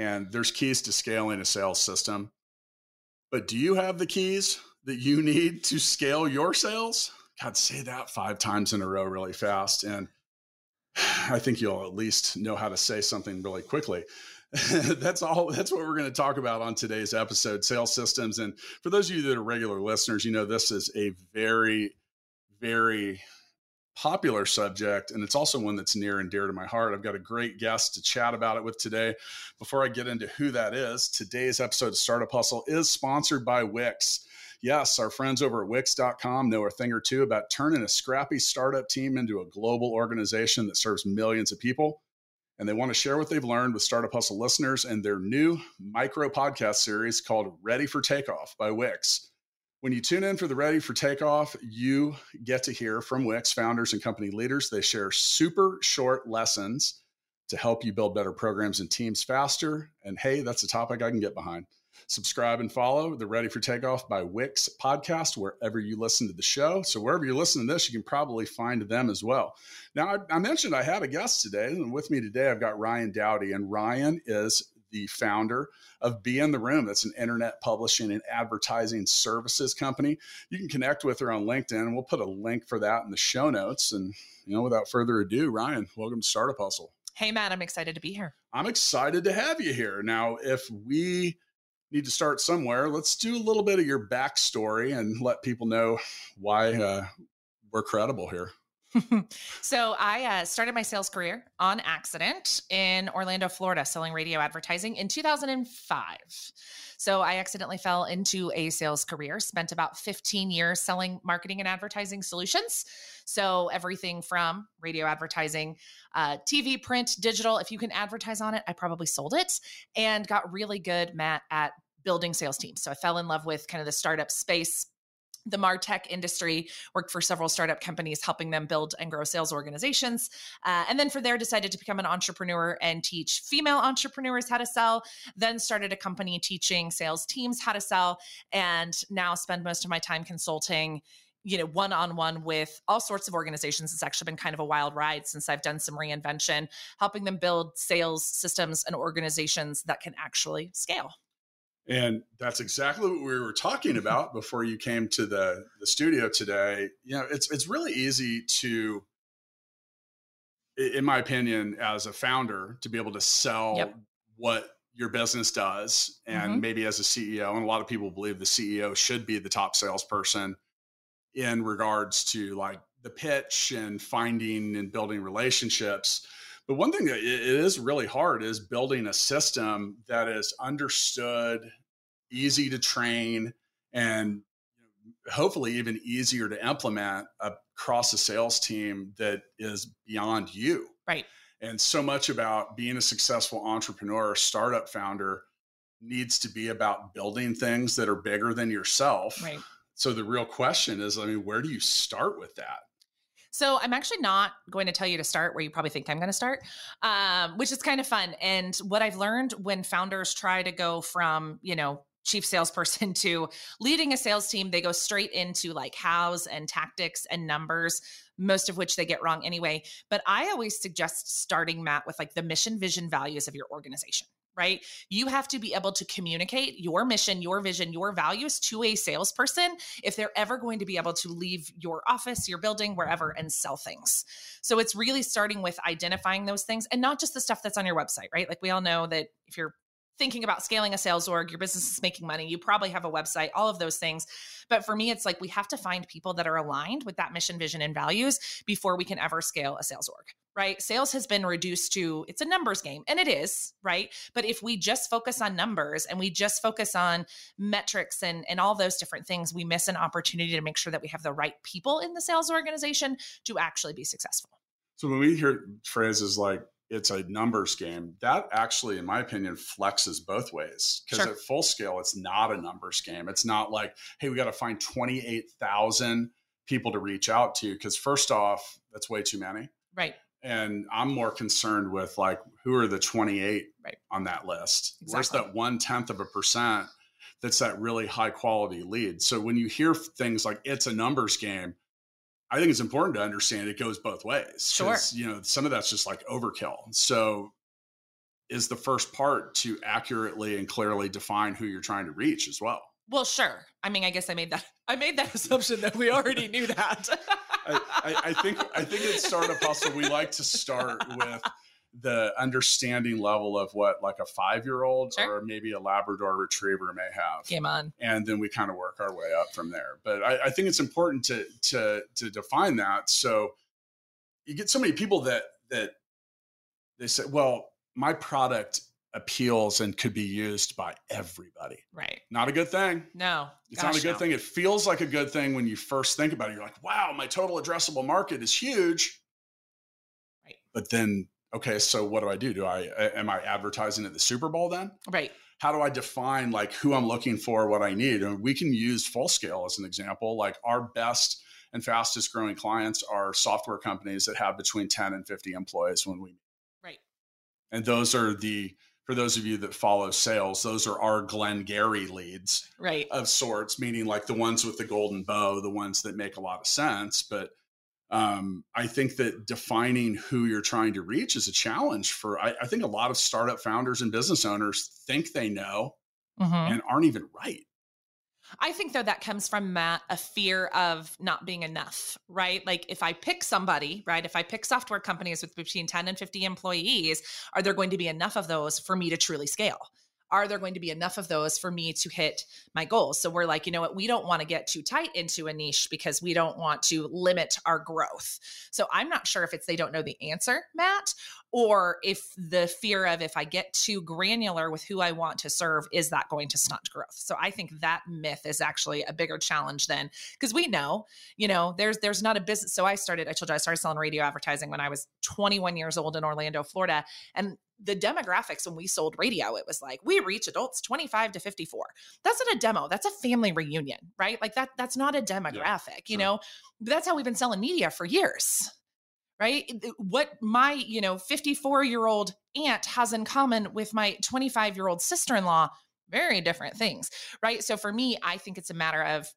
and there's keys to scaling a sales system. But do you have the keys that you need to scale your sales? God, say that five times in a row really fast. And I think you'll at least know how to say something really quickly. that's all that's what we're going to talk about on today's episode sales systems and for those of you that are regular listeners you know this is a very very popular subject and it's also one that's near and dear to my heart. I've got a great guest to chat about it with today. Before i get into who that is today's episode of startup hustle is sponsored by wix. Yes, our friends over at Wix.com know a thing or two about turning a scrappy startup team into a global organization that serves millions of people and they want to share what they've learned with Startup Hustle listeners and their new micro podcast series called Ready for Takeoff by Wix. When you tune in for the Ready for Takeoff, you get to hear from Wix founders and company leaders. They share super short lessons to help you build better programs and teams faster. And hey, that's a topic I can get behind. Subscribe and follow the Ready for Takeoff by Wix podcast wherever you listen to the show. So, wherever you listen to this, you can probably find them as well. Now, I, I mentioned I had a guest today, and with me today, I've got Ryan Dowdy, and Ryan is the founder of Be in the Room. That's an internet publishing and advertising services company. You can connect with her on LinkedIn, and we'll put a link for that in the show notes. And, you know, without further ado, Ryan, welcome to Startup Hustle. Hey, Matt, I'm excited to be here. I'm excited to have you here. Now, if we need to start somewhere. Let's do a little bit of your backstory and let people know why uh, we're credible here. so I uh, started my sales career on accident in Orlando, Florida, selling radio advertising in 2005. So I accidentally fell into a sales career, spent about 15 years selling marketing and advertising solutions. So everything from radio advertising, uh, TV, print, digital. If you can advertise on it, I probably sold it and got really good, Matt, at building sales teams. So I fell in love with kind of the startup space the martech industry worked for several startup companies helping them build and grow sales organizations uh, and then for there decided to become an entrepreneur and teach female entrepreneurs how to sell then started a company teaching sales teams how to sell and now spend most of my time consulting you know, one on one with all sorts of organizations. It's actually been kind of a wild ride since I've done some reinvention, helping them build sales systems and organizations that can actually scale. And that's exactly what we were talking about before you came to the, the studio today. You know, it's it's really easy to, in my opinion, as a founder, to be able to sell yep. what your business does, and mm-hmm. maybe as a CEO, and a lot of people believe the CEO should be the top salesperson in regards to like the pitch and finding and building relationships. But one thing that it is really hard is building a system that is understood, easy to train, and hopefully even easier to implement across a sales team that is beyond you. Right. And so much about being a successful entrepreneur or startup founder needs to be about building things that are bigger than yourself. Right so the real question is, I mean, where do you start with that? So I'm actually not going to tell you to start where you probably think I'm going to start, um, which is kind of fun. And what I've learned when founders try to go from, you know, chief salesperson to leading a sales team, they go straight into like hows and tactics and numbers, most of which they get wrong anyway. But I always suggest starting, Matt, with like the mission, vision, values of your organization right? You have to be able to communicate your mission, your vision, your values to a salesperson if they're ever going to be able to leave your office, your building, wherever and sell things. So it's really starting with identifying those things and not just the stuff that's on your website, right? Like we all know that if you're thinking about scaling a sales org, your business is making money, you probably have a website, all of those things. But for me, it's like we have to find people that are aligned with that mission, vision, and values before we can ever scale a sales org, right? Sales has been reduced to it's a numbers game, and it is, right? But if we just focus on numbers and we just focus on metrics and, and all those different things, we miss an opportunity to make sure that we have the right people in the sales organization to actually be successful. So when we hear phrases like it's a numbers game. That actually, in my opinion, flexes both ways. Because sure. at full scale, it's not a numbers game. It's not like, hey, we got to find 28,000 people to reach out to. Because first off, that's way too many. Right. And I'm more concerned with like, who are the 28 right. on that list? Exactly. Where's that one tenth of a percent that's that really high quality lead? So when you hear things like it's a numbers game, I think it's important to understand it goes both ways. Sure. You know, some of that's just like overkill. So is the first part to accurately and clearly define who you're trying to reach as well. Well, sure. I mean, I guess I made that I made that assumption that we already knew that. I, I, I, think I think at Startup Hustle we like to start with the understanding level of what like a five year old sure. or maybe a Labrador retriever may have. Game on. And then we kind of work our way up from there. But I, I think it's important to to to define that. So you get so many people that that they say, well, my product appeals and could be used by everybody. Right. Not a good thing. No. It's not a good no. thing. It feels like a good thing when you first think about it. You're like, wow, my total addressable market is huge. Right. But then okay, so what do I do? Do I am I advertising at the Super Bowl then? Right. How do I define like who I'm looking for, what I need? And we can use full scale as an example. Like our best and fastest growing clients are software companies that have between 10 and 50 employees when we Right. And those are the for those of you that follow sales, those are our Glenn Glengarry leads, right, of sorts, meaning like the ones with the golden bow, the ones that make a lot of sense. But um, I think that defining who you're trying to reach is a challenge for, I, I think a lot of startup founders and business owners think they know mm-hmm. and aren't even right. I think though that comes from Matt a fear of not being enough, right? Like if I pick somebody, right? If I pick software companies with between 10 and 50 employees, are there going to be enough of those for me to truly scale? Are there going to be enough of those for me to hit my goals? So we're like, you know what, we don't want to get too tight into a niche because we don't want to limit our growth. So I'm not sure if it's they don't know the answer, Matt, or if the fear of if I get too granular with who I want to serve, is that going to stunt growth? So I think that myth is actually a bigger challenge than because we know, you know, there's there's not a business. So I started, I told you I started selling radio advertising when I was 21 years old in Orlando, Florida. And the demographics when we sold radio, it was like we reach adults 25 to 54. That's not a demo. That's a family reunion, right? Like that, that's not a demographic, yeah, you sure. know? That's how we've been selling media for years. Right. What my, you know, 54 year old aunt has in common with my 25 year old sister in law, very different things. Right. So for me, I think it's a matter of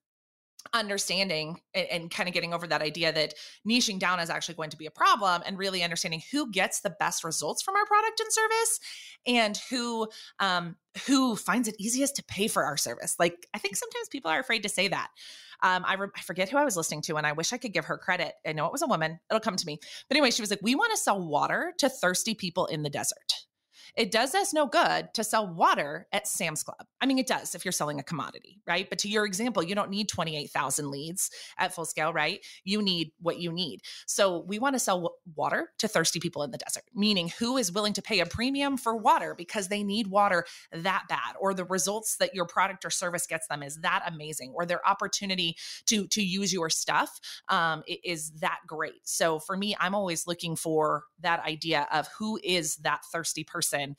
understanding and, and, kind of getting over that idea that niching down is actually going to be a problem and really understanding who gets the best results from our product and service and who um, who finds it easiest to pay for our service like i think sometimes people are afraid to say that um, I, re- I forget who i was listening to and i wish i could give her credit. I know it was a woman. It'll come to me. But anyway she was like we want to sell water to thirsty people in the desert it does us no good to sell water at Sam's Club. I mean, it does if you're selling a commodity, right? But to your example, you don't need 28,000 leads at full scale, right? You need what you need. So we want to sell water to thirsty people in the desert, meaning who is willing to pay a premium for water because they need water that bad, or the results that your product or service gets them is that amazing, or their opportunity to to use your stuff um, is that great. So for me, I'm always looking for that idea of who is that thirsty person person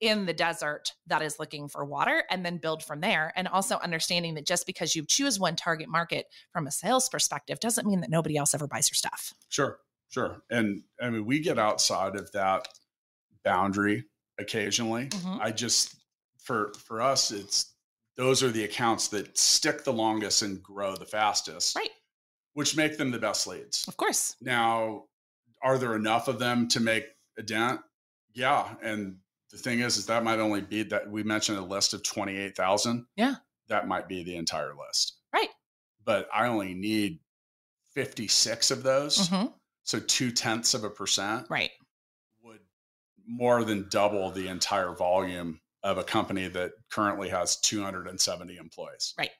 in the desert that is looking for water and then build from there. And also understanding that just because you choose one target market from a sales perspective doesn't mean that nobody else ever buys your stuff. Sure, sure. And I mean, we get outside of that boundary occasionally. Mm-hmm. I just, for, for us, it's, those are the accounts that stick the longest and grow the fastest. Right. Which make them the best leads. Of course. Now, are there enough of them to make a dent? Yeah, and the thing is, is that might only be that we mentioned a list of twenty eight thousand. Yeah, that might be the entire list. Right. But I only need fifty six of those, mm-hmm. so two tenths of a percent. Right. Would more than double the entire volume of a company that currently has 270 employees. Right.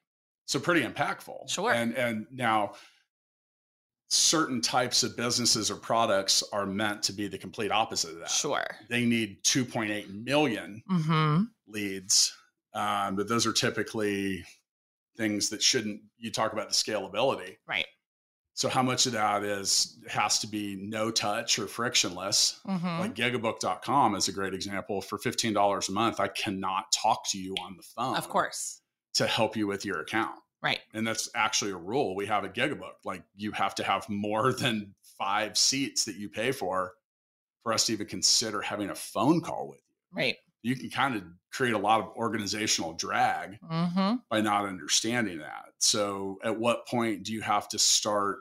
So pretty impactful. Sure. And and now certain types of businesses or products are meant to be the complete opposite of that. Sure. They need 2.8 million Mm-hmm. leads, um, but those are typically things that shouldn't. You talk about the scalability. Right. So how much of that is has to be no touch or frictionless? Mm-hmm. Like gigabook.com is a great example. For $15 a month, I cannot talk to you on the phone. of course. To help you with your account. Right. And that's actually a rule we have at Gigabook. Like you have to have more than five seats that you pay for for us to even consider having a phone call with you. Right. You can kind of create a lot of organizational drag Mm-hmm. by not understanding that. So at what point do you have to start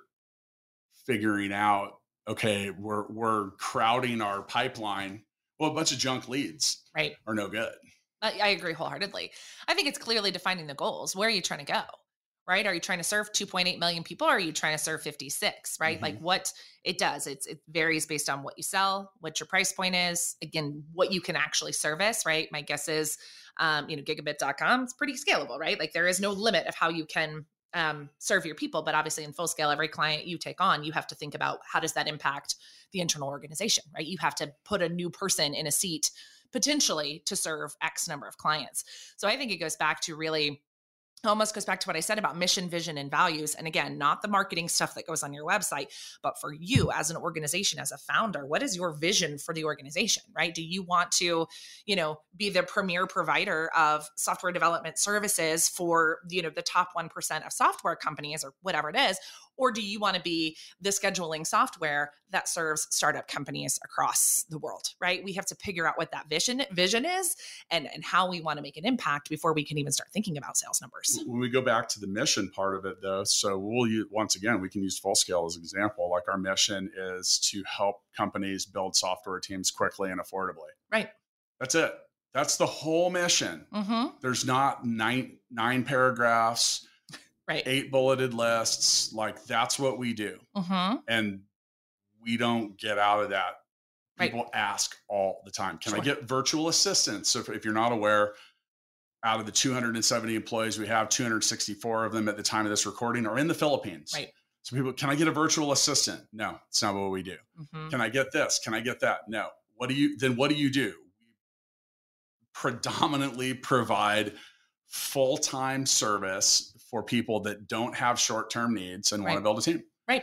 figuring out, okay, we're we're crowding our pipeline. Well, a bunch of junk leads Right. are no good. I, I agree wholeheartedly. I think it's clearly defining the goals. Where are you trying to go? Right? Are you trying to serve 2.8 million people or are you trying to serve 56? Right? Like what it does, it's it varies based on what you sell, what your price point is, again, what you can actually service, right? My guess is um, you know, gigabook.com is pretty scalable, right? Like there is no limit of how you can um, serve your people, but obviously in full scale, every client you take on, you have to think about how does that impact the internal organization, right? You have to put a new person in a seat potentially to serve X number of clients. So I think it goes back to really almost goes back to what I said about mission, vision, and values. And again, not the marketing stuff that goes on your website, but for you as an organization, as a founder, what is your vision for the organization, right? Do you want to, you know, be the premier provider of software development services for, you know, the top 1% of software companies or whatever it is? Or do you want to be the scheduling software that serves startup companies across the world, right? We have to figure out what that vision vision is and, and how we want to make an impact before we can even start thinking about sales numbers. When we go back to the mission part of it, though, so we'll use once again we can use full scale as an example. Like our mission is to help companies build software teams quickly and affordably. Right. That's it. That's the whole mission. Mm-hmm. There's not nine nine paragraphs, Right. eight bulleted lists. Like that's what we do, Mm-hmm. and we don't get out of that. Right. People ask all the time, "Can I get virtual assistants?" So if, if you're not aware, out of the 270 employees we have, 264 of them at the time of this recording are in the Philippines. Right. So people, can I get a virtual assistant? No, it's not what we do. Mm-hmm. Can I get this? Can I get that? No. What do you then what do you do? We predominantly provide full-time service for people that don't have short-term needs and want to build a team. Right.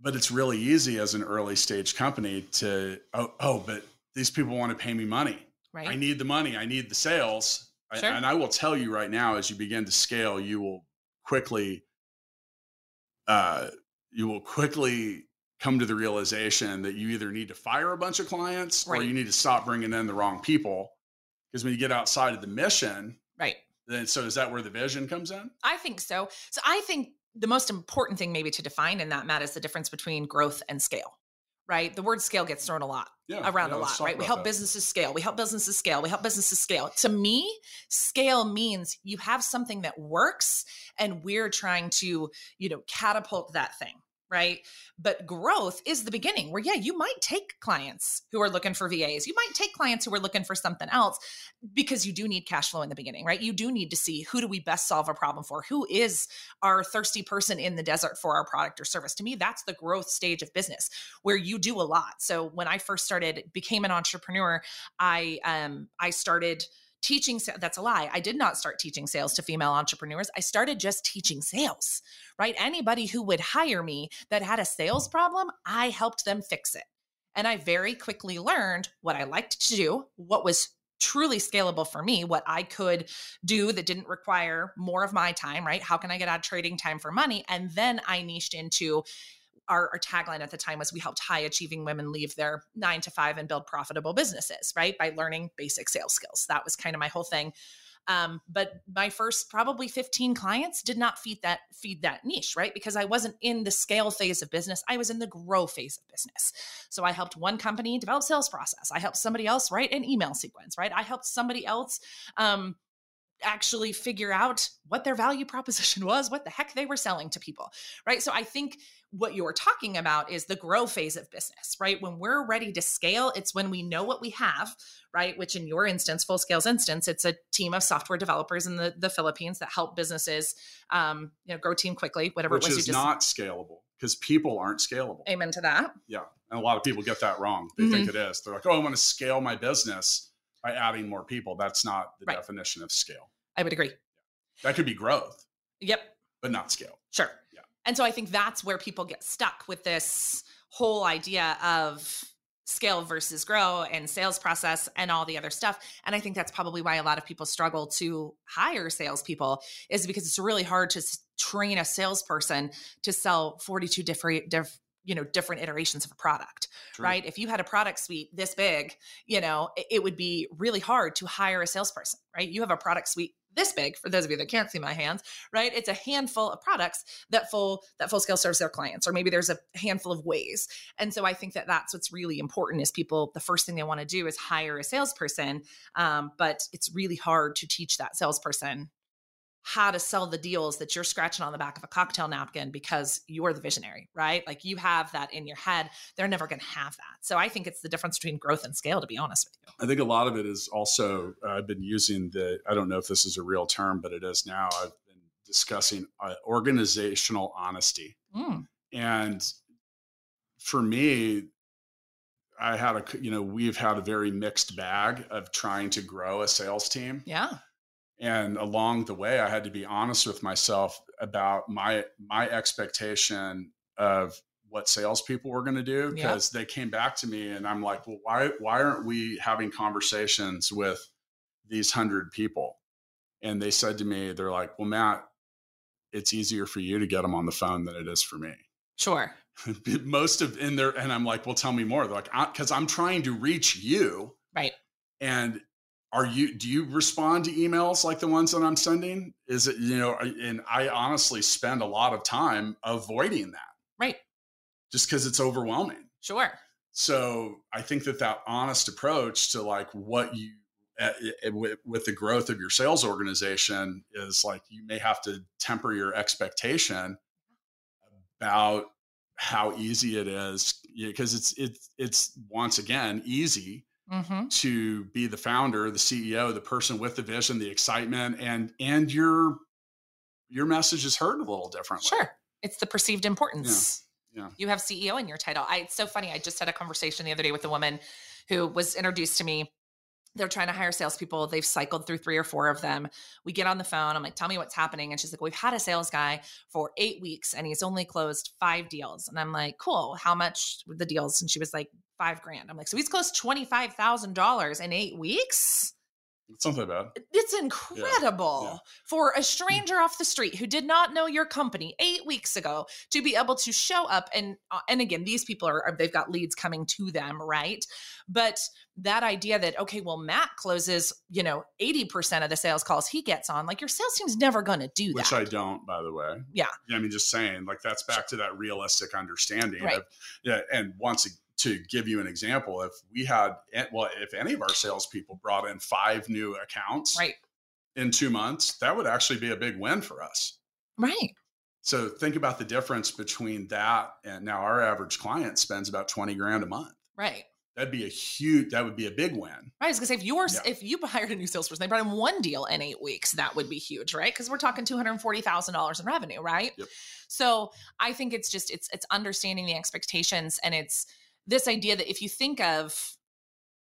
But it's really easy as an early stage company to oh oh but these people want to pay me money. Right. I need the money. I need the sales. I- Sure. and I will tell you right now, as you begin to scale, you will quickly, uh, you will quickly come to the realization that you either need to fire a bunch of clients or you need to stop bringing in the wrong people. Because when you get outside of the mission, right. Then so is that where the vision comes in? I think so. So I think the most important thing maybe to define in that, Matt, is the difference between growth and scale. Right. The word scale gets thrown a lot Yeah, around yeah, a lot, right? We help that. businesses scale. We help businesses scale. We help businesses scale. To me, scale means you have something that works and we're trying to, you know, catapult that thing, right? But growth is the beginning where, yeah, you might take clients who are looking for VAs. You might take clients who are looking for something else because you do need cash flow in the beginning, right? You do need to see who do we best solve a problem for? Who is our thirsty person in the desert for our product or service? To me, that's the growth stage of business where you do a lot. So when I first started, became an entrepreneur, I um I started teaching that's a lie. I did not start teaching sales to female entrepreneurs. I started just teaching sales right? Anybody who would hire me that had a sales problem i helped them fix it. And i very quickly learned what i liked to do what was truly scalable for me what i could do that didn't require more of my time right? How can i get out of trading time for money? And then i niched into our, our tagline at the time was we helped high achieving women leave their nine to five and build profitable businesses, right? By learning basic sales skills. That was kind of my whole thing. Um, but my first probably 15 clients did not feed that feed that niche, right? Because I wasn't in the scale phase of business. I was in the grow phase of business. So I helped one company develop sales process. I helped somebody else write an email sequence, right? I helped somebody else um, actually figure out what their value proposition was, what the heck they were selling to people, right? So I think what you're talking about is the grow phase of business, right? When we're ready to scale, it's when we know what we have, right? Which in your instance, full scale's instance, it's a team of software developers in the, the Philippines that help businesses, um, you know, grow team quickly, whatever Which it was is you just. not scalable because people aren't scalable. Amen to that. Yeah. And a lot of people get that wrong. They think it is. They're like, oh, I want to scale my business by adding more people. That's not the Right. definition of scale. I would agree. That could be growth, Yep. but not scale. Sure. Yeah. And so I think that's where people get stuck with this whole idea of scale versus grow and sales process and all the other stuff. And I think that's probably why a lot of people struggle to hire salespeople is because it's really hard to train a salesperson to sell 42 different, diff, you know, different iterations of a product True. right? If you had a product suite this big, you know, it, it would be really hard to hire a salesperson, right? You have a product suite this big for those of you that can't see my hands right it's a handful of products that full that full scale serves their clients or maybe there's a handful of ways and so i think that that's what's really important is people the first thing they want to do is hire a salesperson um, but it's really hard to teach that salesperson how to sell the deals that you're scratching on the back of a cocktail napkin because you're the visionary, right? Like you have that in your head. They're never going to have that. So I think it's the difference between growth and scale, to be honest with you. I think a lot of it is also, uh, I've been using the, I don't know if this is a real term, but it is now. I've been discussing uh, organizational honesty. Mm, And for me, I had a, you know, we've had a very mixed bag of trying to grow a sales team. yeah. And along the way i had to be honest with myself about my my expectation of what salespeople were going to do Yeah. because they came back to me and i'm like well why why aren't we having conversations with these hundred people and they said to me they're like well matt it's easier for you to get them on the phone than it is for me Sure. most of in there and i'm like well tell me more they're like because i'm trying to reach you Right. and are you do you respond to emails like the ones that i'm sending is it you know and i honestly spend a lot of time avoiding that Right. just because it's overwhelming Sure. so i think that that honest approach to like what you uh, uh, with, with the growth of your sales organization is like you may have to temper your expectation about how easy it is because it's it's it's once again easy Mm-hmm. to be the founder, the CEO, the person with the vision, the excitement, and and your your message is heard a little differently. Sure. It's the perceived importance. Yeah. You have CEO in your title. I, it's so funny. I just had a conversation the other day with a woman who was introduced to me. They're trying to hire salespeople. They've cycled through three or four of them. We get on the phone. I'm like, tell me what's happening. And she's like, we've had a sales guy for eight weeks and he's only closed five deals. And I'm like, cool. How much were the deals? And she was like, five grand. I'm like, so he's closed $25,000 in eight weeks? It's not that bad. It's incredible yeah. for a stranger off the street who did not know your company eight weeks ago to be able to show up and uh, and again these people are are- they've got leads coming to them right but that idea that okay well matt closes you know 80% of the sales calls he gets on like your sales team's never going to do Which that I don't, by the way. Yeah. I mean, just saying, like that's back to that realistic understanding Right. of yeah. And once ag- to give you an example, if we had eh, well, if any of our salespeople brought in five new accounts right in two months, that would actually be a big win for us. right So think about the difference between that and now our average client spends about 20 grand a month. right That'd be a huge, that would be a big win. Right, I was gonna say if you were Yeah. if you hired a new salesperson, they brought in one deal in eight weeks, that would be huge, right? Because we're talking two hundred forty thousand dollars in revenue, right? Yep. So I think it's just it's it's understanding the expectations, and it's this idea that if you think of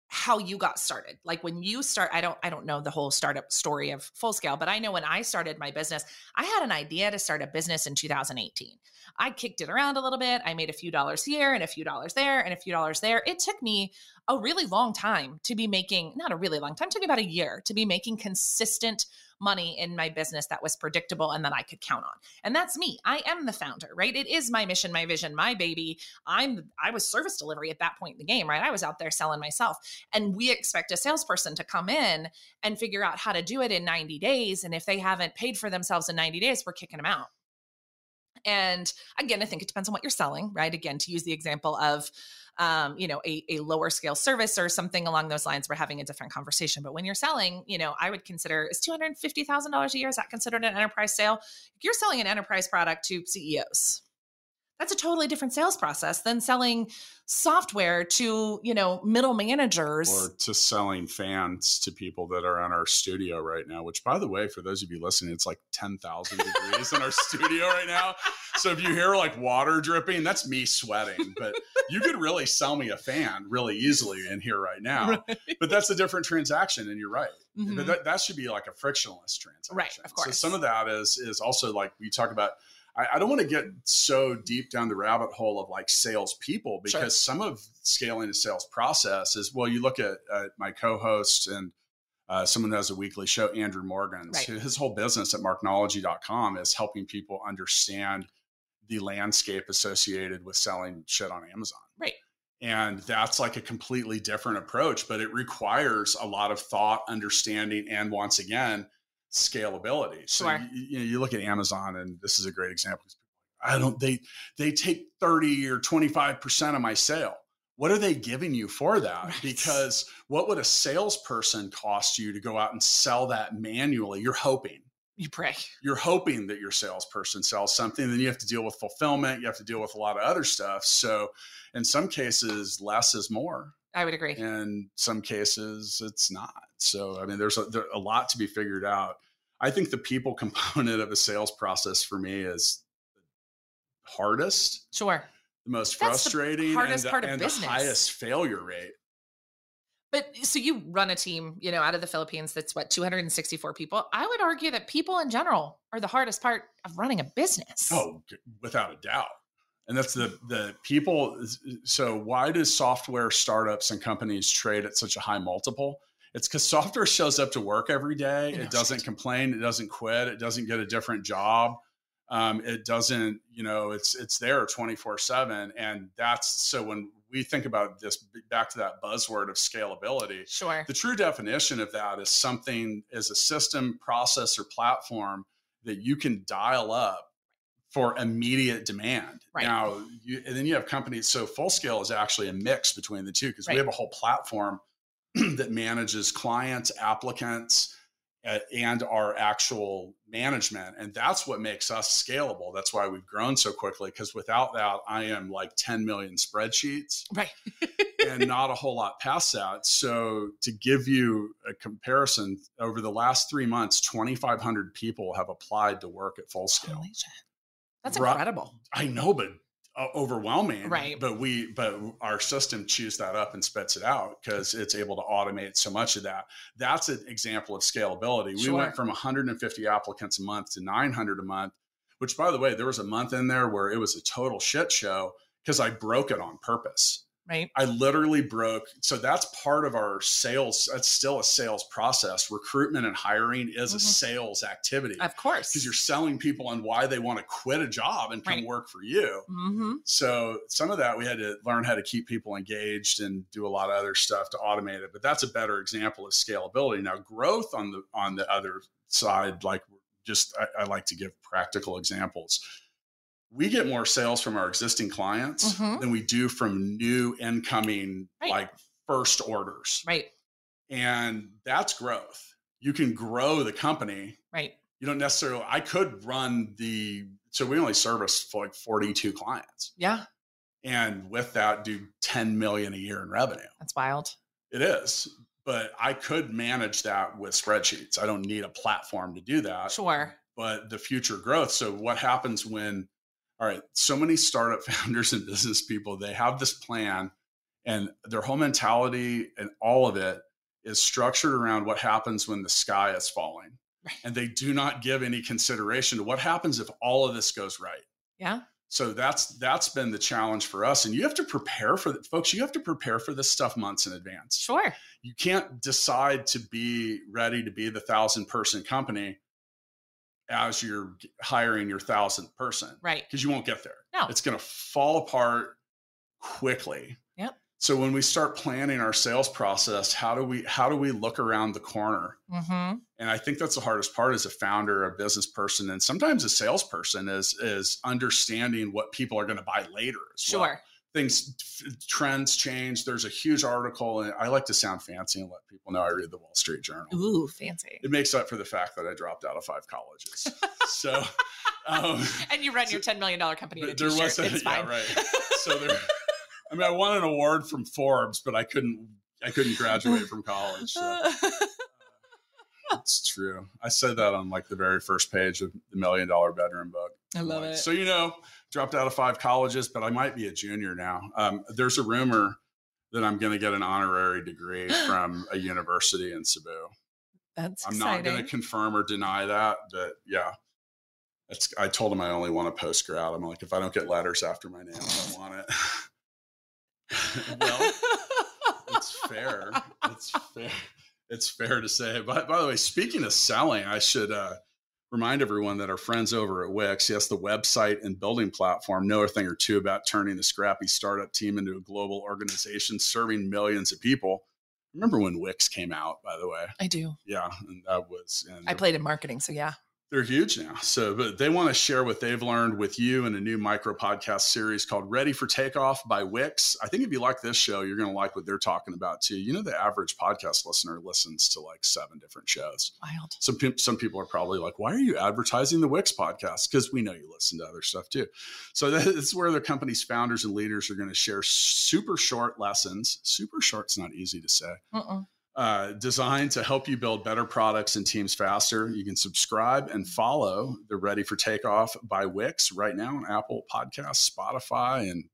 how you got started like when you start i don't i don't know the whole startup story of full scale but i know when i started my business i had an idea to start a business in 2018 i kicked it around a little bit i made a few dollars here and a few dollars there and a few dollars there. It took me a really long time to be making not a really long time took me about a year to be making consistent money in my business that was predictable and that i could count on. And that's me. I am the founder right? It is my mission my vision my baby. I'm i was service delivery at that point in the game right? I was out there selling myself. And we expect a salesperson to come in and figure out how to do it in 90 days. And if they haven't paid for themselves in 90 days we're kicking them out. And again, I think it depends on what you're selling, right? Again, to use the example of, um, you know, a, a lower scale service or something along those lines, we're having a different conversation. But when you're selling, you know, I would consider is two hundred fifty thousand dollars a year is that considered an enterprise sale? If you're selling an enterprise product to CEOs, that's a totally different sales process than selling software to you know middle managers. Or to selling fans to people that are in our studio right now which by the way for those of you listening it's like 10,000 degrees in our studio right now. So if you hear like water dripping that's me sweating but you could really sell me a fan really easily in here right now. Right. but that's a different transaction and you're right. Mm-hmm. that, that should be like a frictionless transaction. Right of course so some of that is is also like we talk about I, I don't want to get so deep down the rabbit hole of like salespeople because sure. some of scaling a sales process is well, you look at, at my co-host and uh, someone that has a weekly show, Andrew Morgan. Right. His whole business at marknology.com is helping people understand the landscape associated with selling shit on Amazon. Right. And that's like a completely different approach, but it requires a lot of thought, understanding, and once again, scalability. So sure. you, you, know, you look at Amazon, and this is a great example. I don't they they take thirty or twenty five percent of my sale. What are they giving you for that? Right. Because what would a salesperson cost you to go out and sell that manually? You're hoping. You pray. You're hoping that your salesperson sells something. Then you have to deal with fulfillment. You have to deal with a lot of other stuff. So, in some cases, less is more. I would agree. In some cases, it's not. So, I mean, there's a, there's a lot to be figured out. I think the people component of a sales process for me is hardest. Sure. The most That's frustrating. The hardest and, part of and business. the highest failure rate. But so you run a team, you know, out of the Philippines that's what 264 people. I would argue that people in general are the hardest part of running a business. Oh, without a doubt. And that's the the people so why does software startups and companies trade at such a high multiple? It's because software shows up to work every day. It doesn't complain. It doesn't quit. It doesn't get a different job. Um, it doesn't, you know, it's it's there 24 seven. And that's so when we think about this back to that buzzword of scalability. Sure. The true definition of that is something is a system, process, or platform that you can dial up for immediate demand. Right. Now, you, and then you have companies. So full scale is actually a mix between the two because right. we have a whole platform that manages clients, applicants, uh, and our actual management. And that's what makes us scalable. That's why we've grown so quickly. Because without that, I am like 10 million spreadsheets. Right. and not a whole lot past that. So, to give you a comparison, over the last three months, 2,500 people have applied to work at full scale. That's incredible. I know, but overwhelming right. but we but our system chews that up and spits it out because it's able to automate so much of that. That's an example of scalability. Sure. we went from 150 applicants a month to 900 a month which by the way there was a month in there where it was a total shit show because i broke it on purpose right? I literally broke so that's part of our sales that's still a sales process. Recruitment and hiring is mm-hmm. a sales activity. Of course. Because you're selling people on why they want to quit a job and come right. work for you. Mm-hmm. so some of that we had to learn how to keep people engaged and do a lot of other stuff to automate it but that's a better example of scalability. Now growth on the on the other side like just I, I like to give practical examples we get more sales from our existing clients mm-hmm. than we do from new incoming right. like first orders. Right. And that's growth. You can grow the company. Right. You don't necessarily I could run the so we only service like 42 clients. Yeah. And with that do 10 million a year in revenue. That's wild. It is. But I could manage that with spreadsheets. I don't need a platform to do that. Sure. But the future growth. So what happens when all right, so many startup founders and business people, they have this plan and their whole mentality and all of it is structured around what happens when the sky is falling. Right. And they do not give any consideration to what happens if all of this goes right. Yeah. So that's that's been the challenge for us and you have to prepare for folks you have to prepare for this stuff months in advance. Sure. You can't decide to be ready to be the 1000 person company as you're hiring your thousandth person. Right. Because you won't get there. No. It's going to fall apart quickly. Yep. So when we start planning our sales process, how do we how do we look around the corner? Mm-hmm. And I think that's the hardest part as a founder, a business person, and sometimes a salesperson is is understanding what people are going to buy later. As well. Things trends change. There's a huge article, and I like to sound fancy and let people know I read the Wall Street Journal. Ooh, fancy. It makes up for the fact that I dropped out of five colleges. so, um, and you run your $10 million company in a there t-shirt. was a, it's yeah, fine. right. So there, I mean, I won an award from Forbes, but I couldn't. I couldn't graduate from college. So. It's true. I said that on like the very first page of the Million Dollar Bedroom book. I love Like, it. So you know, dropped out of five colleges, but I might be a junior now. Um, there's a rumor that I'm going to get an honorary degree from a university in Cebu. That's I'm exciting. not going to confirm or deny that, but yeah. It's, I told him I only want a post grad. I'm like, if I don't get letters after my name, I don't want it. well, it's fair. It's fair. It's fair to say. But by the way, speaking of selling, I should uh, remind everyone that our friends over at Wix, yes, the website and building platform, know a thing or two about turning the scrappy startup team into a global organization serving millions of people. Remember when Wix came out, by the way? I do. Yeah, and that was. And I played in marketing, so yeah. They're huge now. So, but they want to share what they've learned with you in a new micro podcast series called Ready for Takeoff by Wix. I think if you like this show, you're going to like what they're talking about too. You know, the average podcast listener listens to like seven different shows. Wild. Some, pe- some people are probably like, why are you advertising the Wix podcast? Because we know you listen to other stuff too. So that's where the company's founders and leaders are going to share super short lessons. Super short's not easy to say Mm-mm. Uh, designed to help you build better products and teams faster. You can subscribe and follow the Ready for Takeoff by Wix right now on Apple Podcasts, Spotify, and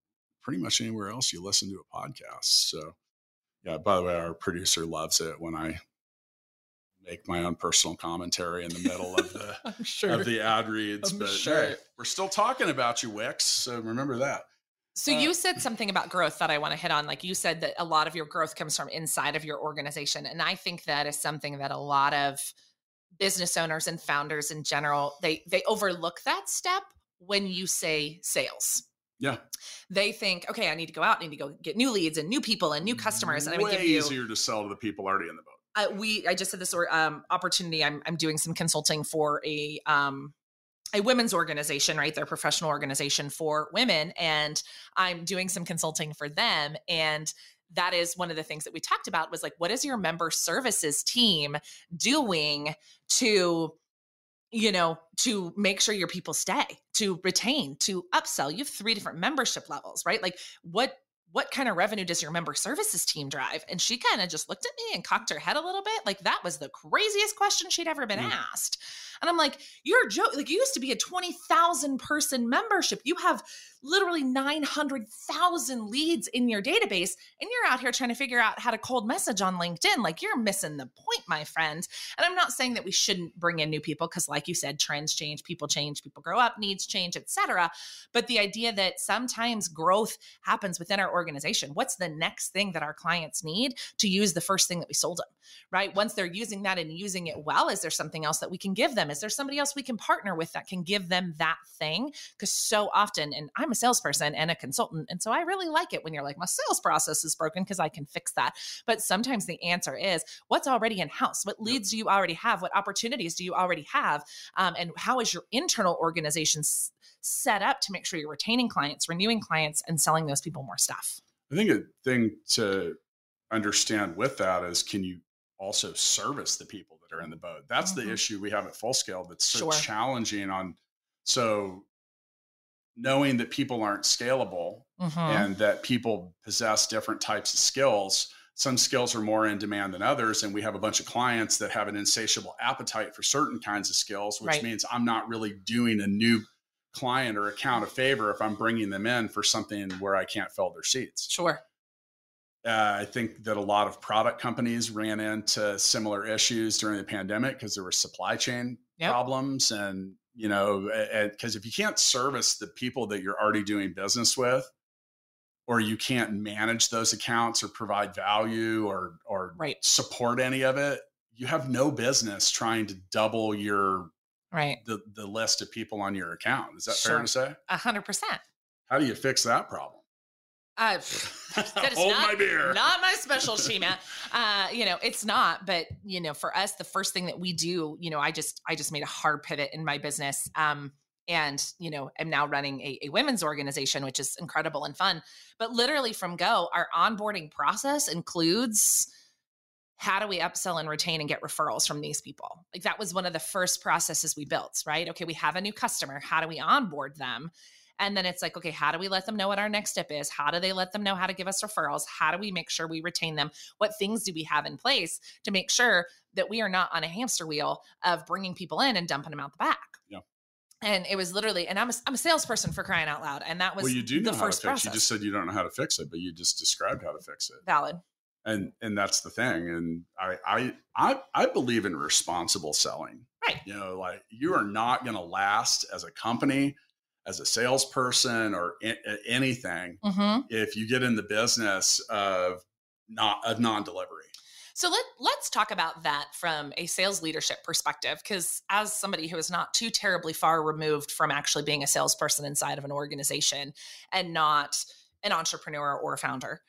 pretty much anywhere else you listen to a podcast. So, yeah, by the way, our producer loves it when I make my own personal commentary in the middle of the sure. of the ad reads. I'm but sure. hey, we're still talking about you, Wix. So remember that. So Uh, you said something about growth that I want to hit on. Like you said that a lot of your growth comes from inside of your organization. And I think that is something that a lot of business owners and founders in general, they they overlook that step when you say sales. Yeah, They think, okay, I need to go out, I need to go get new leads and new people and new customers. And way gonna give you easier to sell to the people already in the boat. uh, we I just had this um, opportunity. I'm I'm doing some consulting for a um a women's organization, right? Their professional organization for women, and I'm doing some consulting for them. And that is one of the things that we talked about was like, what is your member services team doing to you know, to make sure your people stay, to retain, to upsell. You have three different membership levels, right? Like what what kind of revenue does your member services team drive? And she kind of just looked at me and cocked her head a little bit. Like that was the craziest question she'd ever been Mm. asked. And I'm like, you're joke. Like you used to be a 20,000 person membership. You have literally 900,000 leads in your database and you're out here trying to figure out how to cold message on LinkedIn. Like you're missing the point, my friend. And I'm not saying that we shouldn't bring in new people because like you said, trends change, people change, people grow up, needs change, etc. But the idea that sometimes growth happens within our organization. What's the next thing that our clients need to use the first thing that we sold them? Right? Once they're using that and using it well, is there something else that we can give them? Is there somebody else we can partner with that can give them that thing? Because so often, and I'm a salesperson and a consultant, and so I really like it when you're like, my sales process is broken because I can fix that. But sometimes the answer is what's already in house? What leads do you already have? What opportunities do you already have? Um, and how is your internal organization set up to make sure you're retaining clients, renewing clients, and selling those people more stuff? I think a thing to understand with that is can you also service the people that are in the boat? That's Mhm. the issue we have at full scale that's so Sure. challenging on so knowing that people aren't scalable Mhm. and that people possess different types of skills. Some skills are more in demand than others. And we have a bunch of clients that have an insatiable appetite for certain kinds of skills, which Right. means I'm not really doing a new client or account a favor if I'm bringing them in for something where I can't fill their seats. Sure. Uh, I think that a lot of product companies ran into similar issues during the pandemic because there were supply chain Yep. problems, and you know, because if you can't service the people that you're already doing business with, or you can't manage those accounts or provide value or or Right. support any of it, you have no business trying to double your Right. the the list of people on your account. Is that Sure. fair to say? A hundred percent. How do you fix that problem? Uh, that is Hold not, my beer. not my specialty, man. Uh, you know, it's not, but you know, for us, the first thing that we do, you know, I just I just made a hard pivot in my business. Um, and you know, I'm now running a, a women's organization, which is incredible and fun. But literally from go, our onboarding process includes how do we upsell and retain and get referrals from these people? Like that was one of the first processes we built, right? Okay, we have a new customer. How do we onboard them? And then it's like, okay, how do we let them know what our next step is? How do they let them know how to give us referrals? How do we make sure we retain them? What things do we have in place to make sure that we are not on a hamster wheel of bringing people in and dumping them out the back? Yeah. And it was literally, and I'm a, I'm a salesperson for crying out loud. And that was well, you do know the how to first fix. process. You just said you don't know how to fix it, but you just described how to fix it. Valid. And and that's the thing and I, I i i believe in responsible selling Right. you know like you are not going to last as a company as a salesperson or a- anything Mm-hmm. if you get in the business of not of non-delivery So let let's talk about that from a sales leadership perspective because as somebody who is not too terribly far removed from actually being a salesperson inside of an organization and not an entrepreneur or a founder.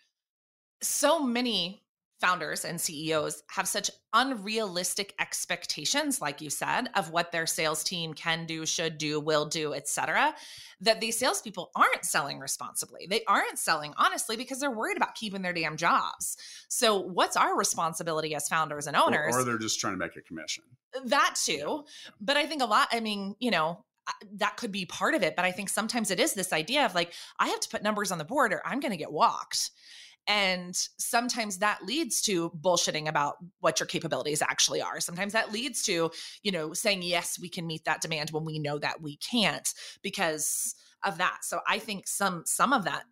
So many founders and CEOs have such unrealistic expectations like you said of what their sales team can do, should do, will do, etc that these salespeople aren't selling responsibly. They aren't selling honestly because they're worried about keeping their damn jobs. So, what's our responsibility as founders and owners? or they're just trying to make a commission that too. But I think a lot, I mean, you know, that could be part of it. But I think sometimes it is this idea of like, I have to put numbers on the board or I'm going to get walked. And sometimes that leads to bullshitting about what your capabilities actually are. Sometimes that leads to, you know, saying, yes, we can meet that demand when we know that we can't because of that. So I think some some of that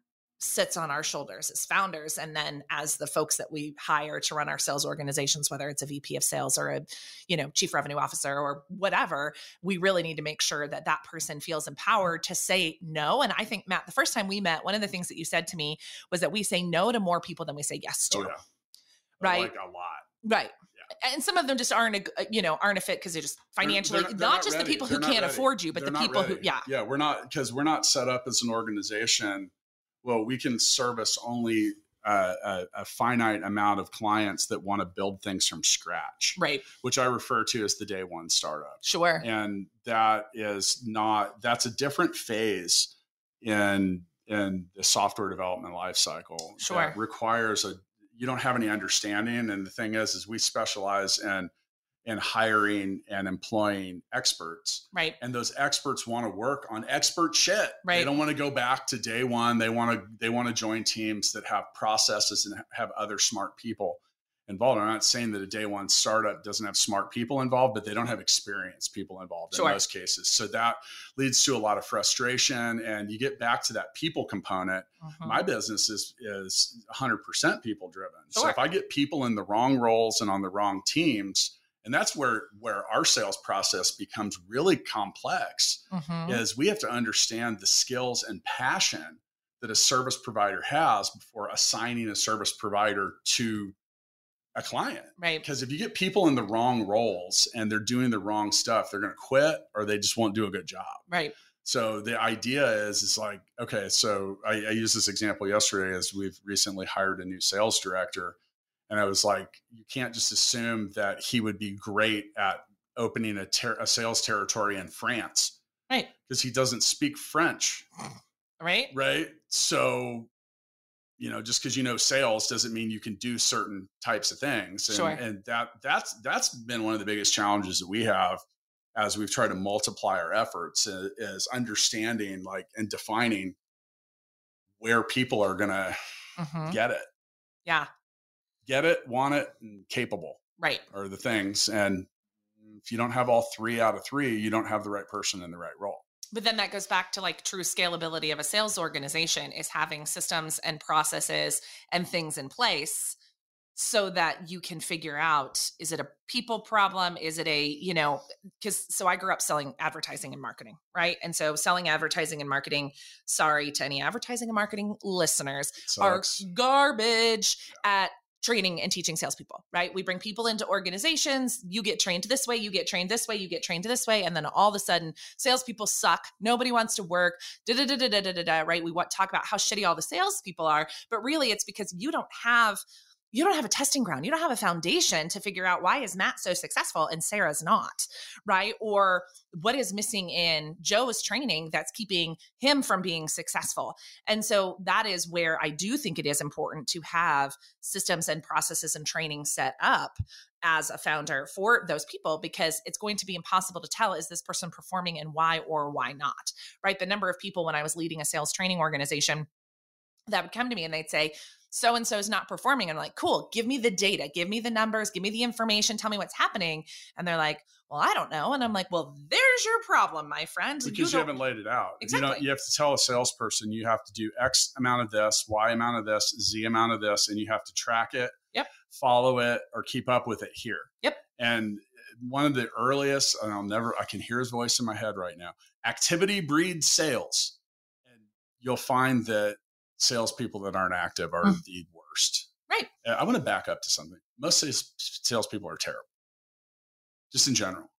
sits on our shoulders as founders and then as the folks that we hire to run our sales organizations whether it's a VP of sales or a you know chief revenue officer or whatever we really need to make sure that that person feels empowered to say no. And i think matt the first time we met one of the things that you said to me was that we say no to more people than we say yes to. Oh yeah. Right. like a lot. Right. And some of them just aren't a you know aren't a fit because they're just financially they're- not, they're not just ready. the people who not can't ready. afford you but the not people who yeah. Yeah we're not because we're not set up as an organization well we can service only uh, a, a finite amount of clients that want to build things from scratch. Right. Which i refer to as the day one startup. Sure. And that is not that's a different phase in in the software development life cycle Sure. that requires a you don't have any understanding. And the thing is is we specialize in in hiring and employing experts. Right. And those experts want to work on expert shit. Right. they don't want to go back to day one. They want to they want to join teams that have processes and have other smart people involved. I'm not saying that a day one startup doesn't have smart people involved but they don't have experienced people involved Sure. in most cases. So that leads to a lot of frustration and you get back to that people component. Mhm. my business is is 100% people driven. So if i get people in the wrong roles and on the wrong teams and that's where where our sales process becomes really complex Mhm. is we have to understand the skills and passion that a service provider has before assigning a service provider to a client right because if you get people in the wrong roles and they're doing the wrong stuff they're going to quit or they just won't do a good job right so the idea is, it's like, okay, so I, I used this example yesterday as we've recently hired a new sales director. And I was like, you can't just assume that he would be great at opening a, ter- a sales territory in France right because he doesn't speak French, right right? So, you know, just because you know sales doesn't mean you can do certain types of things. And, Sure. and that that's that's been one of the biggest challenges that we have as we've tried to multiply our efforts uh, is understanding like and defining where people are going to Mhm. get it, yeah get it, want it, and capable right are the things. And if you don't have all three out of three, you don't have the right person in the right role. But then that goes back to like true scalability of a sales organization is having systems and processes and things in place so that you can figure out is it a people problem is it a you know because so i grew up selling advertising and marketing right and so selling advertising and marketing sorry to any advertising and marketing listeners are garbage at training and teaching salespeople, right? We bring people into organizations. You get trained this way, you get trained this way, you get trained this way, and then all of a sudden, salespeople suck. Nobody wants to work. Da da da da da da da. Right? We want talk about how shitty all the salespeople are, but really, it's because you don't have you don't have a testing ground. You don't have a foundation to figure out why is Matt so successful and Sarah's not, right? Or what is missing in Joe's training that's keeping him from being successful. And so that is where I do think it is important to have systems and processes and training set up as a founder for those people because it's going to be impossible to tell is this person performing and why or why not, right? The number of people when I was leading a sales training organization that would come to me and they'd say, so and so is not performing. I'm like, cool, give me the data, give me the numbers, give me the information, tell me what's happening. And they're like, well, I don't know. And I'm like, well, there's your problem, my friend. Because you, you haven't laid it out. Exactly. You, know, you have to tell a salesperson you have to do X amount of this, Y amount of this, Z amount of this, and you have to track it, yep. follow it, or keep up with it here. Yep. And one of the earliest, and I'll never, I can hear his voice in my head right now. Activity breeds sales. And you'll find that salespeople that aren't active are mm. the worst. Right. Uh, I want to back up to something. Most sales, salespeople are terrible, just in general.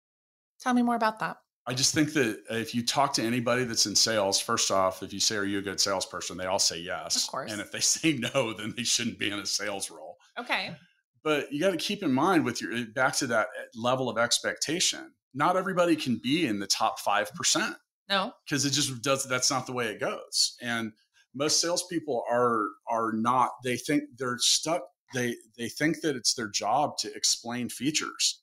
Tell me more about that. I just think that if you talk to anybody that's in sales, first off, if you say, Are you a good salesperson? they all say yes. Of course. And if they say no, then they shouldn't be in a sales role. Okay. But you got to keep in mind with your back to that level of expectation, not everybody can be in the top 5%. No. Because it just does, that's not the way it goes. And most salespeople are are not. They think they're stuck. They they think that it's their job to explain features,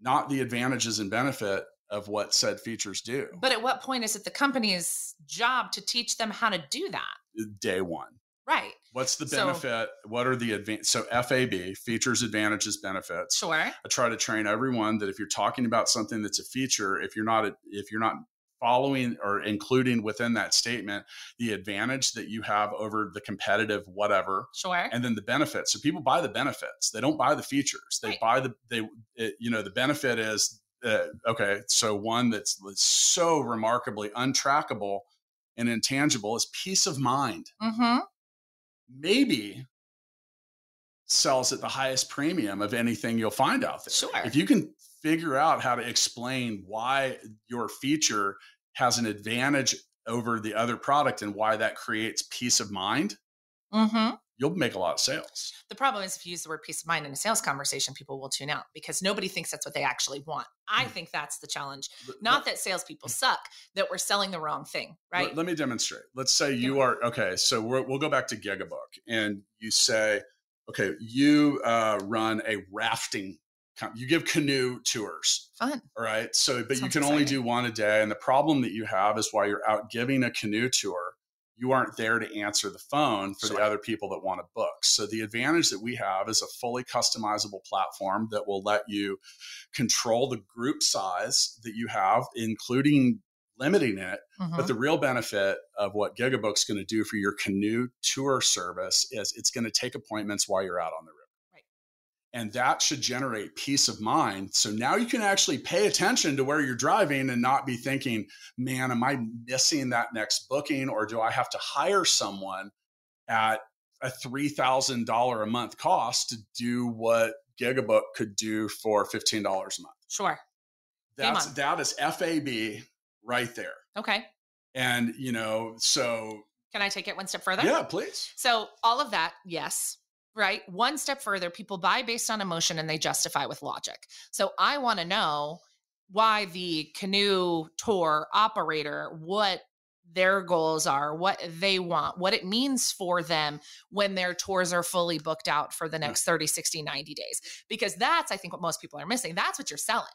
not the advantages and benefit of what said features do. But at what point is it the company's job to teach them how to do that? Day one. Right. What's the benefit? So, what are the advantage? So FAB, features, advantages, benefits. Sure. I try to train everyone that if you're talking about something that's a feature, if you're not if you're not following or including within that statement the advantage that you have over the competitive whatever sure. and then the benefits. So people buy the benefits. They don't buy the features. They right. buy the they it, you know the benefit is uh, okay so one that's, that's, so remarkably untrackable and intangible is peace of mind. Mm-hmm. maybe sells at the highest premium of anything you'll find out there. Sure. If you can figure out how to explain why your feature has an advantage over the other product and why that creates peace of mind, mm-hmm. you'll make a lot of sales. The problem is if you use the word peace of mind in a sales conversation, people will tune out because nobody thinks that's what they actually want. I mm. think that's the challenge. Not that salespeople mm. suck, that we're selling the wrong thing, right? Let, let me demonstrate. Let's say you are, okay, so we will go back to Gigabook and you say, okay, you uh, run a rafting you give canoe tours. Fun. All right. So, but Sounds you can exciting. only do one a day. And the problem that you have is while you're out giving a canoe tour, you aren't there to answer the phone for sure. the other people that want to book. So, the advantage that we have is a fully customizable platform that will let you control the group size that you have, including limiting it. Mm-hmm. But the real benefit of what Gigabook's going to do for your canoe tour service is it's going to take appointments while you're out on the river and that should generate peace of mind. So now you can actually pay attention to where you're driving and not be thinking, man, am I missing that next booking or do I have to hire someone at a $3,000 a month cost to do what Gigabook could do for $15 a month? Sure. That's that is FAB right there. Okay. And you know, so can I take it one step further? Yeah, please. So all of that, yes, right? One step further, people buy based on emotion and they justify with logic. So I want to know why the canoe tour operator, what their goals are, what they want, what it means for them when their tours are fully booked out for the mm. next 30, 60, 90 days. Because that's, I think, what most people are missing. That's what you're selling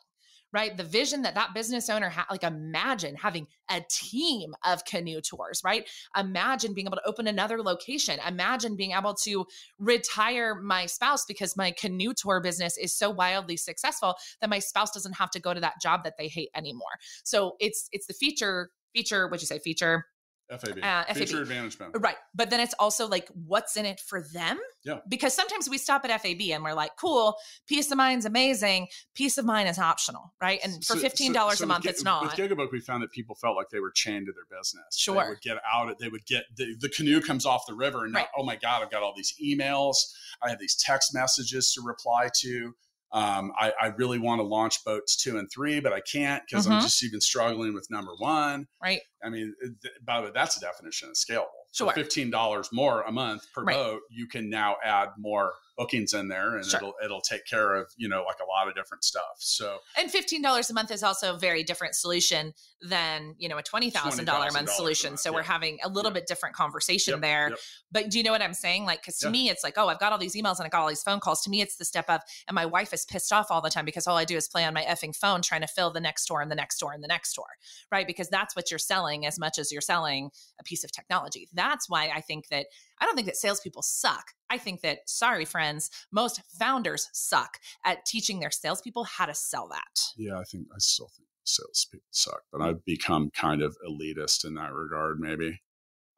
right? The vision that that business owner had, like imagine having a team of canoe tours, right? Imagine being able to open another location. Imagine being able to retire my spouse because my canoe tour business is so wildly successful that my spouse doesn't have to go to that job that they hate anymore. So it's it's the feature feature, what you say feature FAB, Uh, FAB. feature advantage benefit. Right. But then it's also like, what's in it for them? Yeah. Because sometimes we stop at FAB and we're like, cool, peace of mind's amazing. Peace of mind is optional, right? And for $15 so- a so with month, it's not. With Gigabook, we found that people felt like they were chained to their business. They Sure. would get out, it. they would get, the, the canoe comes off the river and now, oh my God, I've got all these emails. I have these text messages to reply to. Um, I, I really want to launch boats two and three, but I can't because I'm Mhm. just even struggling with number one. right. I mean, th- by the way, that's a definition of scalable. Sure. For fifteen dollars more a month per Right. boat, you can now add more bookings in there, and Sure. it'll it'll take care of you know like a lot of different stuff. So And $15 a month is also a very different solution than, you know, a $20,000 a month $20,000 a solution. month, So we're having a little Yep. bit different conversation Yep, there. yep. But do you know what I'm saying? Like, because to Yeah. me, it's like, oh, I've got all these emails and I got all these phone calls. To me, it's the step of, and my wife is pissed off all the time because all I do is play on my effing phone trying to fill the next door and the next door and the next door right? Because that's what you're selling as much as you're selling a piece of technology. That's why I think that I don't think that salespeople suck. I think that, sorry, friends, most founders suck at teaching their salespeople how to sell that. yeah, I think I still think salespeople suck, but I've become kind of elitist in that regard. Maybe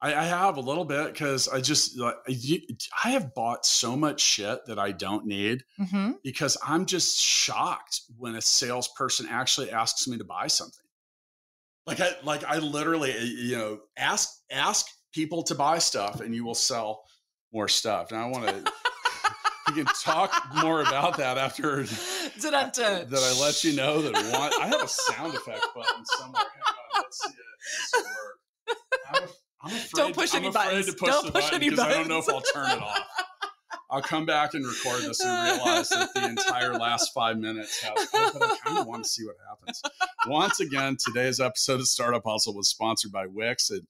I, I have a little bit because I just like I have bought so much shit that I don't need Mm-hmm. because I'm just shocked when a salesperson actually asks me to buy something. Like I like I literally uh, you know ask ask people to buy stuff and you will sell more stuff. And I want to we can talk more about that after that I let you know that one I have a sound effect button somewhere. On, let's see it. I'm, I'm afraid, Don't push I'm any buttons. to push Don't the push button any because I don't know if I'll turn it off. I'll come back and record this and realize that the entire last five minutes has. oh, but I kind of want to see what happens. Once again, today's episode of Startup Hustle was sponsored by Wix. And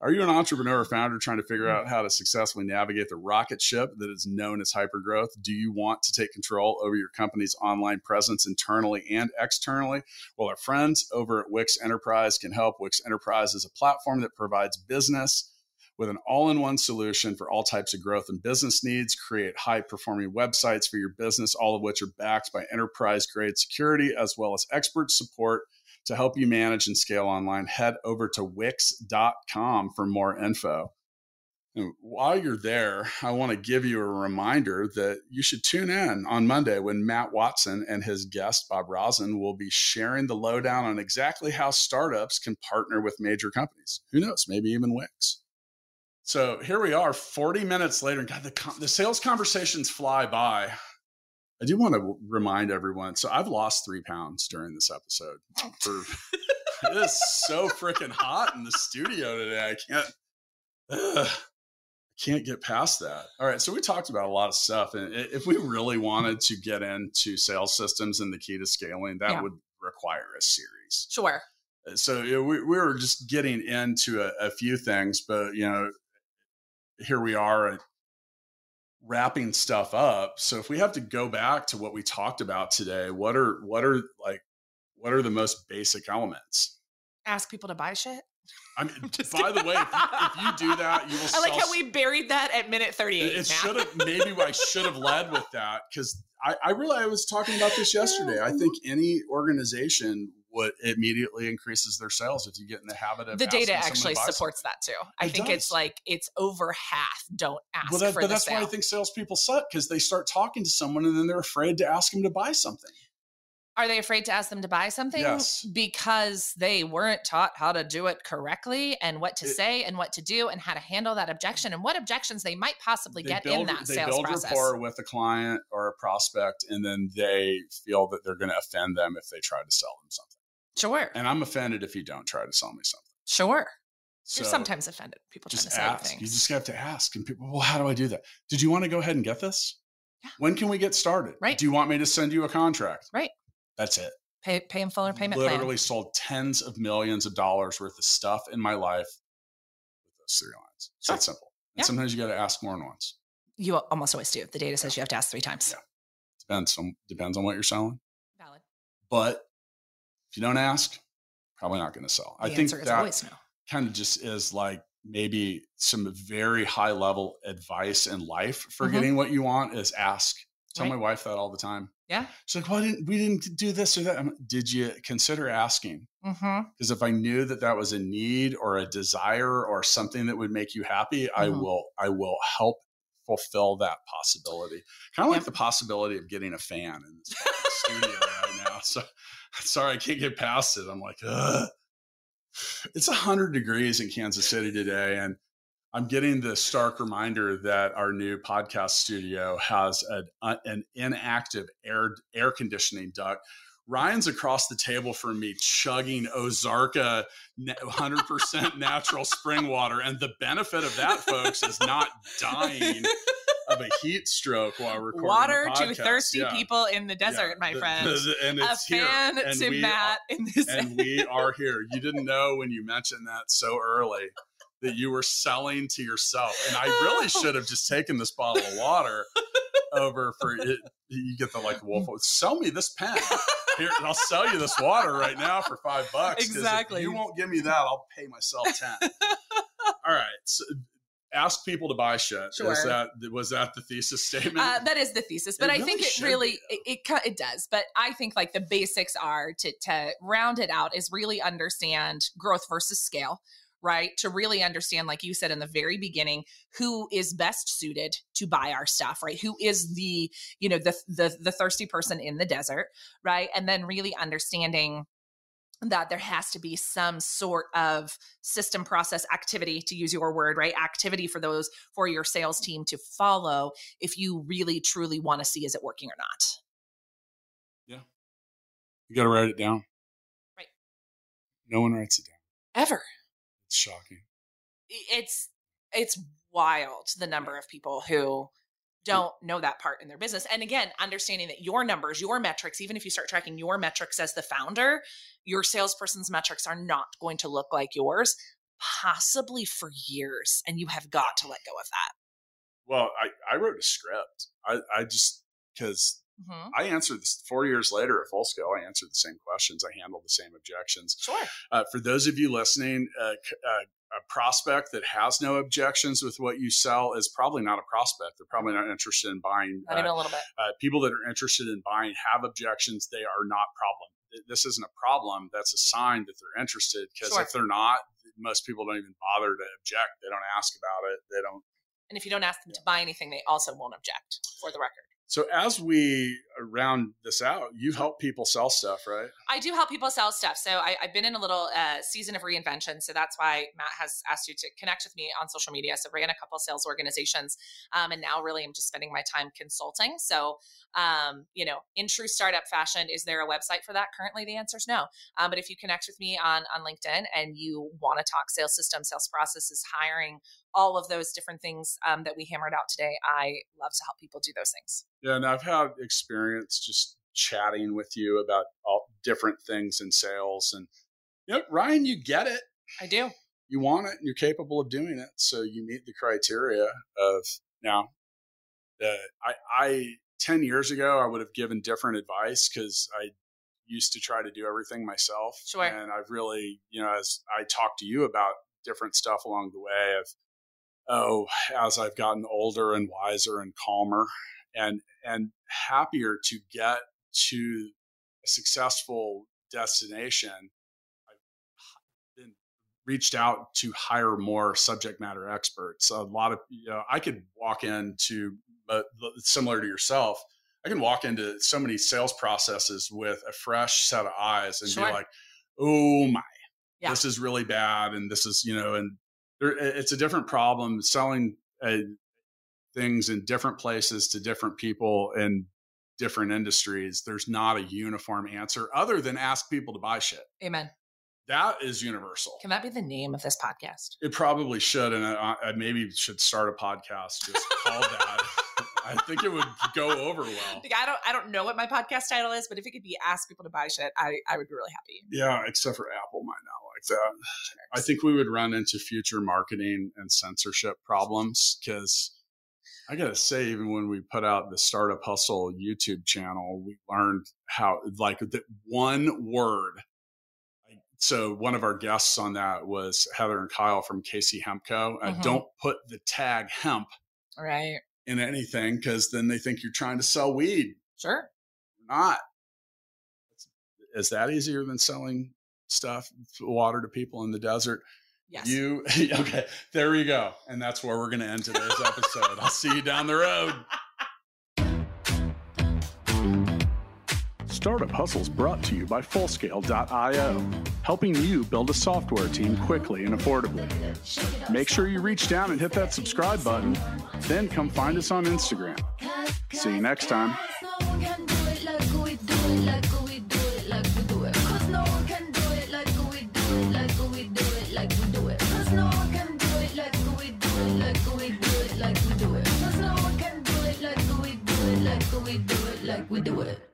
are you an entrepreneur or founder trying to figure mm-hmm. out how to successfully navigate the rocket ship that is known as hypergrowth? Do you want to take control over your company's online presence internally and externally? Well, our friends over at Wix Enterprise can help. Wix Enterprise is a platform that provides business with an all in one solution for all types of growth and business needs. Create high performing websites for your business, all of which are backed by enterprise grade security as well as expert support to help you manage and scale online. Head over to wix.com for more info. And while you're there, I want to give you a reminder that you should tune in on Monday when Matt Watson and his guest, Bob Rosin, will be sharing the lowdown on exactly how startups can partner with major companies. Who knows, maybe even Wix. So here we are, 40 minutes later. And God, the, the sales conversations fly by. I do want to remind everyone. So I've lost three pounds during this episode. Oh. For, it is so freaking hot in the studio today. I can't. ugh, I can't get past that. All right, so we talked about a lot of stuff, and if we really wanted to get into sales systems and the key to scaling, that Yeah. would require a series Sure. Uh, so you know, we, we were just getting into a, a few things, but you know, here we are at wrapping stuff up. So if we have to go back to what we talked about today, what are what are like what are the most basic elements? Ask people to buy shit. I mean, by the way, if you, if you do that, you will. I like how we buried that at minute 38. It, it should have maybe I should have led with that because I, I really I was talking about this yesterday. I think any organization would immediately increases their sales if you get in the habit of the data asking someone to actually supports that too. I It think it's like it's over half don't ask Well, that, for but that's sale. why I think salespeople suck because they start talking to someone and then they're afraid to ask them to buy something. Are they afraid to ask them to buy something? Yes. Because they weren't taught how to do it correctly and what to It- say and what to do and how to handle that objection and what objections they might possibly They get build, in that they sales build process. rapport with a client or a prospect, and then they feel that they're going to offend them if they try to sell them something. Sure. And I'm offended if you don't try to sell me something. Sure. So You're sometimes offended. People trying just to sell you ask. You just have to ask. And people, well, how do I do that? Did you want to go ahead and get this? Yeah. When can we get started? Right. Do you want me to send you a contract? Right. That's it. pay, pay in full or payment Literally plan. sold tens of millions of dollars worth of stuff in my life with those three lines. It's Sure. that simple. And Yeah. sometimes you got to ask more than once. You almost always do. The data says you have to ask three times. Yeah. Depends on depends on what you're selling. Valid. But if you don't ask, probably not going to sell. The I think that no. kind of just is like maybe some very high level advice in life for Mhm. getting what you want is ask Tell Right. my wife that all the time. Yeah. She's like, "Why didn't we didn't do this or that?" Like, Did you consider asking? Mm-hmm. Because if I knew that that was a need or a desire or something that would make you happy, I Mhm. will I will help fulfill that possibility. Kind of like the possibility of getting a fan in the studio right now. So sorry, I can't get past it. I'm like, Ugh. it's hundred degrees in Kansas City today, and I'm getting the stark reminder that our new podcast studio has an, uh, an inactive air air conditioning duct. Ryan's across the table from me, chugging Ozarka, 100% natural spring water, and the benefit of that, folks, is not dying of a heat stroke while recording. the Water to thirsty Yeah. people in the Yeah. desert, my The- friend. the- and a here. fan And to we Matt in this. and we are here. You didn't know when you mentioned that so early that you were selling to yourself. And I really should have just taken this bottle of water over for it. You get the like wolf. Sell me this pen. Here, I'll sell you this water right now for five bucks. Exactly. you won't give me that. I'll pay myself ten. All right. So ask people to buy shit. Is Sure. that was that the thesis statement? Uh, that is the thesis, but It I really think it really it, it it does. But I think like the basics are to to round it out is really understand growth versus scale, right? To really understand, like you said in the very beginning, who is best suited to buy our stuff, right? Who is the you know the the the thirsty person in the desert, right? And then really understanding that there has to be some sort of system process activity to use your word right activity for those for your sales team to follow if you really truly want to see is it working or not Yeah. you got to write it down. Right. No one writes it down. ever It's shocking. it's it's wild the number of people who don't know that part in their business and again understanding that your numbers your metrics even if you start tracking your metrics as the founder your salesperson's metrics are not going to look like yours possibly for years and you have got to let go of that Well, I, I wrote a script. I, I just because Mhm. I answered this four years later at full scale. I answered the same questions. I handled the same objections. sure Uh, for those of you listening, uh, uh, a prospect that has no objections with what you sell is probably not a prospect. They're probably not interested in buying. not even Uh, a little bit uh, people that are interested in buying have objections. They are not problem. This isn't a problem. That's a sign that they're interested. Because Sure. if they're not, most people don't even bother to object. They don't ask about it. They don't and if you don't ask them to buy anything they also won't object for the record So as we round this out, you help people sell stuff, right? I do help people sell stuff. So I, I've been in a little uh, season of reinvention. So that's why Matt has asked you to connect with me on social media. So ran a couple sales organizations, um, and now really I'm just spending my time consulting. So um, you know, in true startup fashion, is there a website for that? Currently, the answer is no. Um, but if you connect with me on on LinkedIn and you want to talk sales systems, sales processes, hiring, all of those different things um, that we hammered out today, I love to help people do those things. Yeah, and I've had experience just chatting with you about all different things in sales. And you know, Ryan, you get it. I do. You want it and you're capable of doing it. So you meet the criteria of now. Uh, I, I 10 years ago, I would have given different advice because I used to try to do everything myself. Sure. And I've really, you know, as I talked to you about different stuff along the way of, oh, as I've gotten older and wiser and calmer and, and happier to get to a successful destination, I've been reached out to hire more subject matter experts. A lot of, you know, I could walk into, but similar to yourself, I can walk into so many sales processes with a fresh set of eyes and Sure. be like, oh my, Yeah. this is really bad. And this is, you know, and there, it's a different problem selling uh, things in different places to different people in different industries. There's not a uniform answer other than ask people to buy shit. Amen. That is universal. Can that be the name of this podcast? It probably should, and I, I maybe should start a podcast just called that. I think it would go over well. Like, I don't I don't know what my podcast title is, but if it could be ask people to buy shit, I, I would be really happy. Yeah, except for Apple might not like that. I think we would run into future marketing and censorship problems because I gotta say, even when we put out the Startup Hustle YouTube channel, we learned how like the one word. So one of our guests on that was Heather and Kyle from Casey Hempco. Uh, Mhm. Don't put the tag hemp Right. in anything because then they think you're trying to sell weed. Sure. Not. Is that easier than selling stuff, water to people in the desert? Yes. You okay? There we go, and that's where we're going to end today's episode. I'll see you down the road. Startup Hustles brought to you by Fullscale.io, helping you build a software team quickly and affordably. Make sure you reach down and hit that subscribe button, then come find us on Instagram. See you next time. like we do it.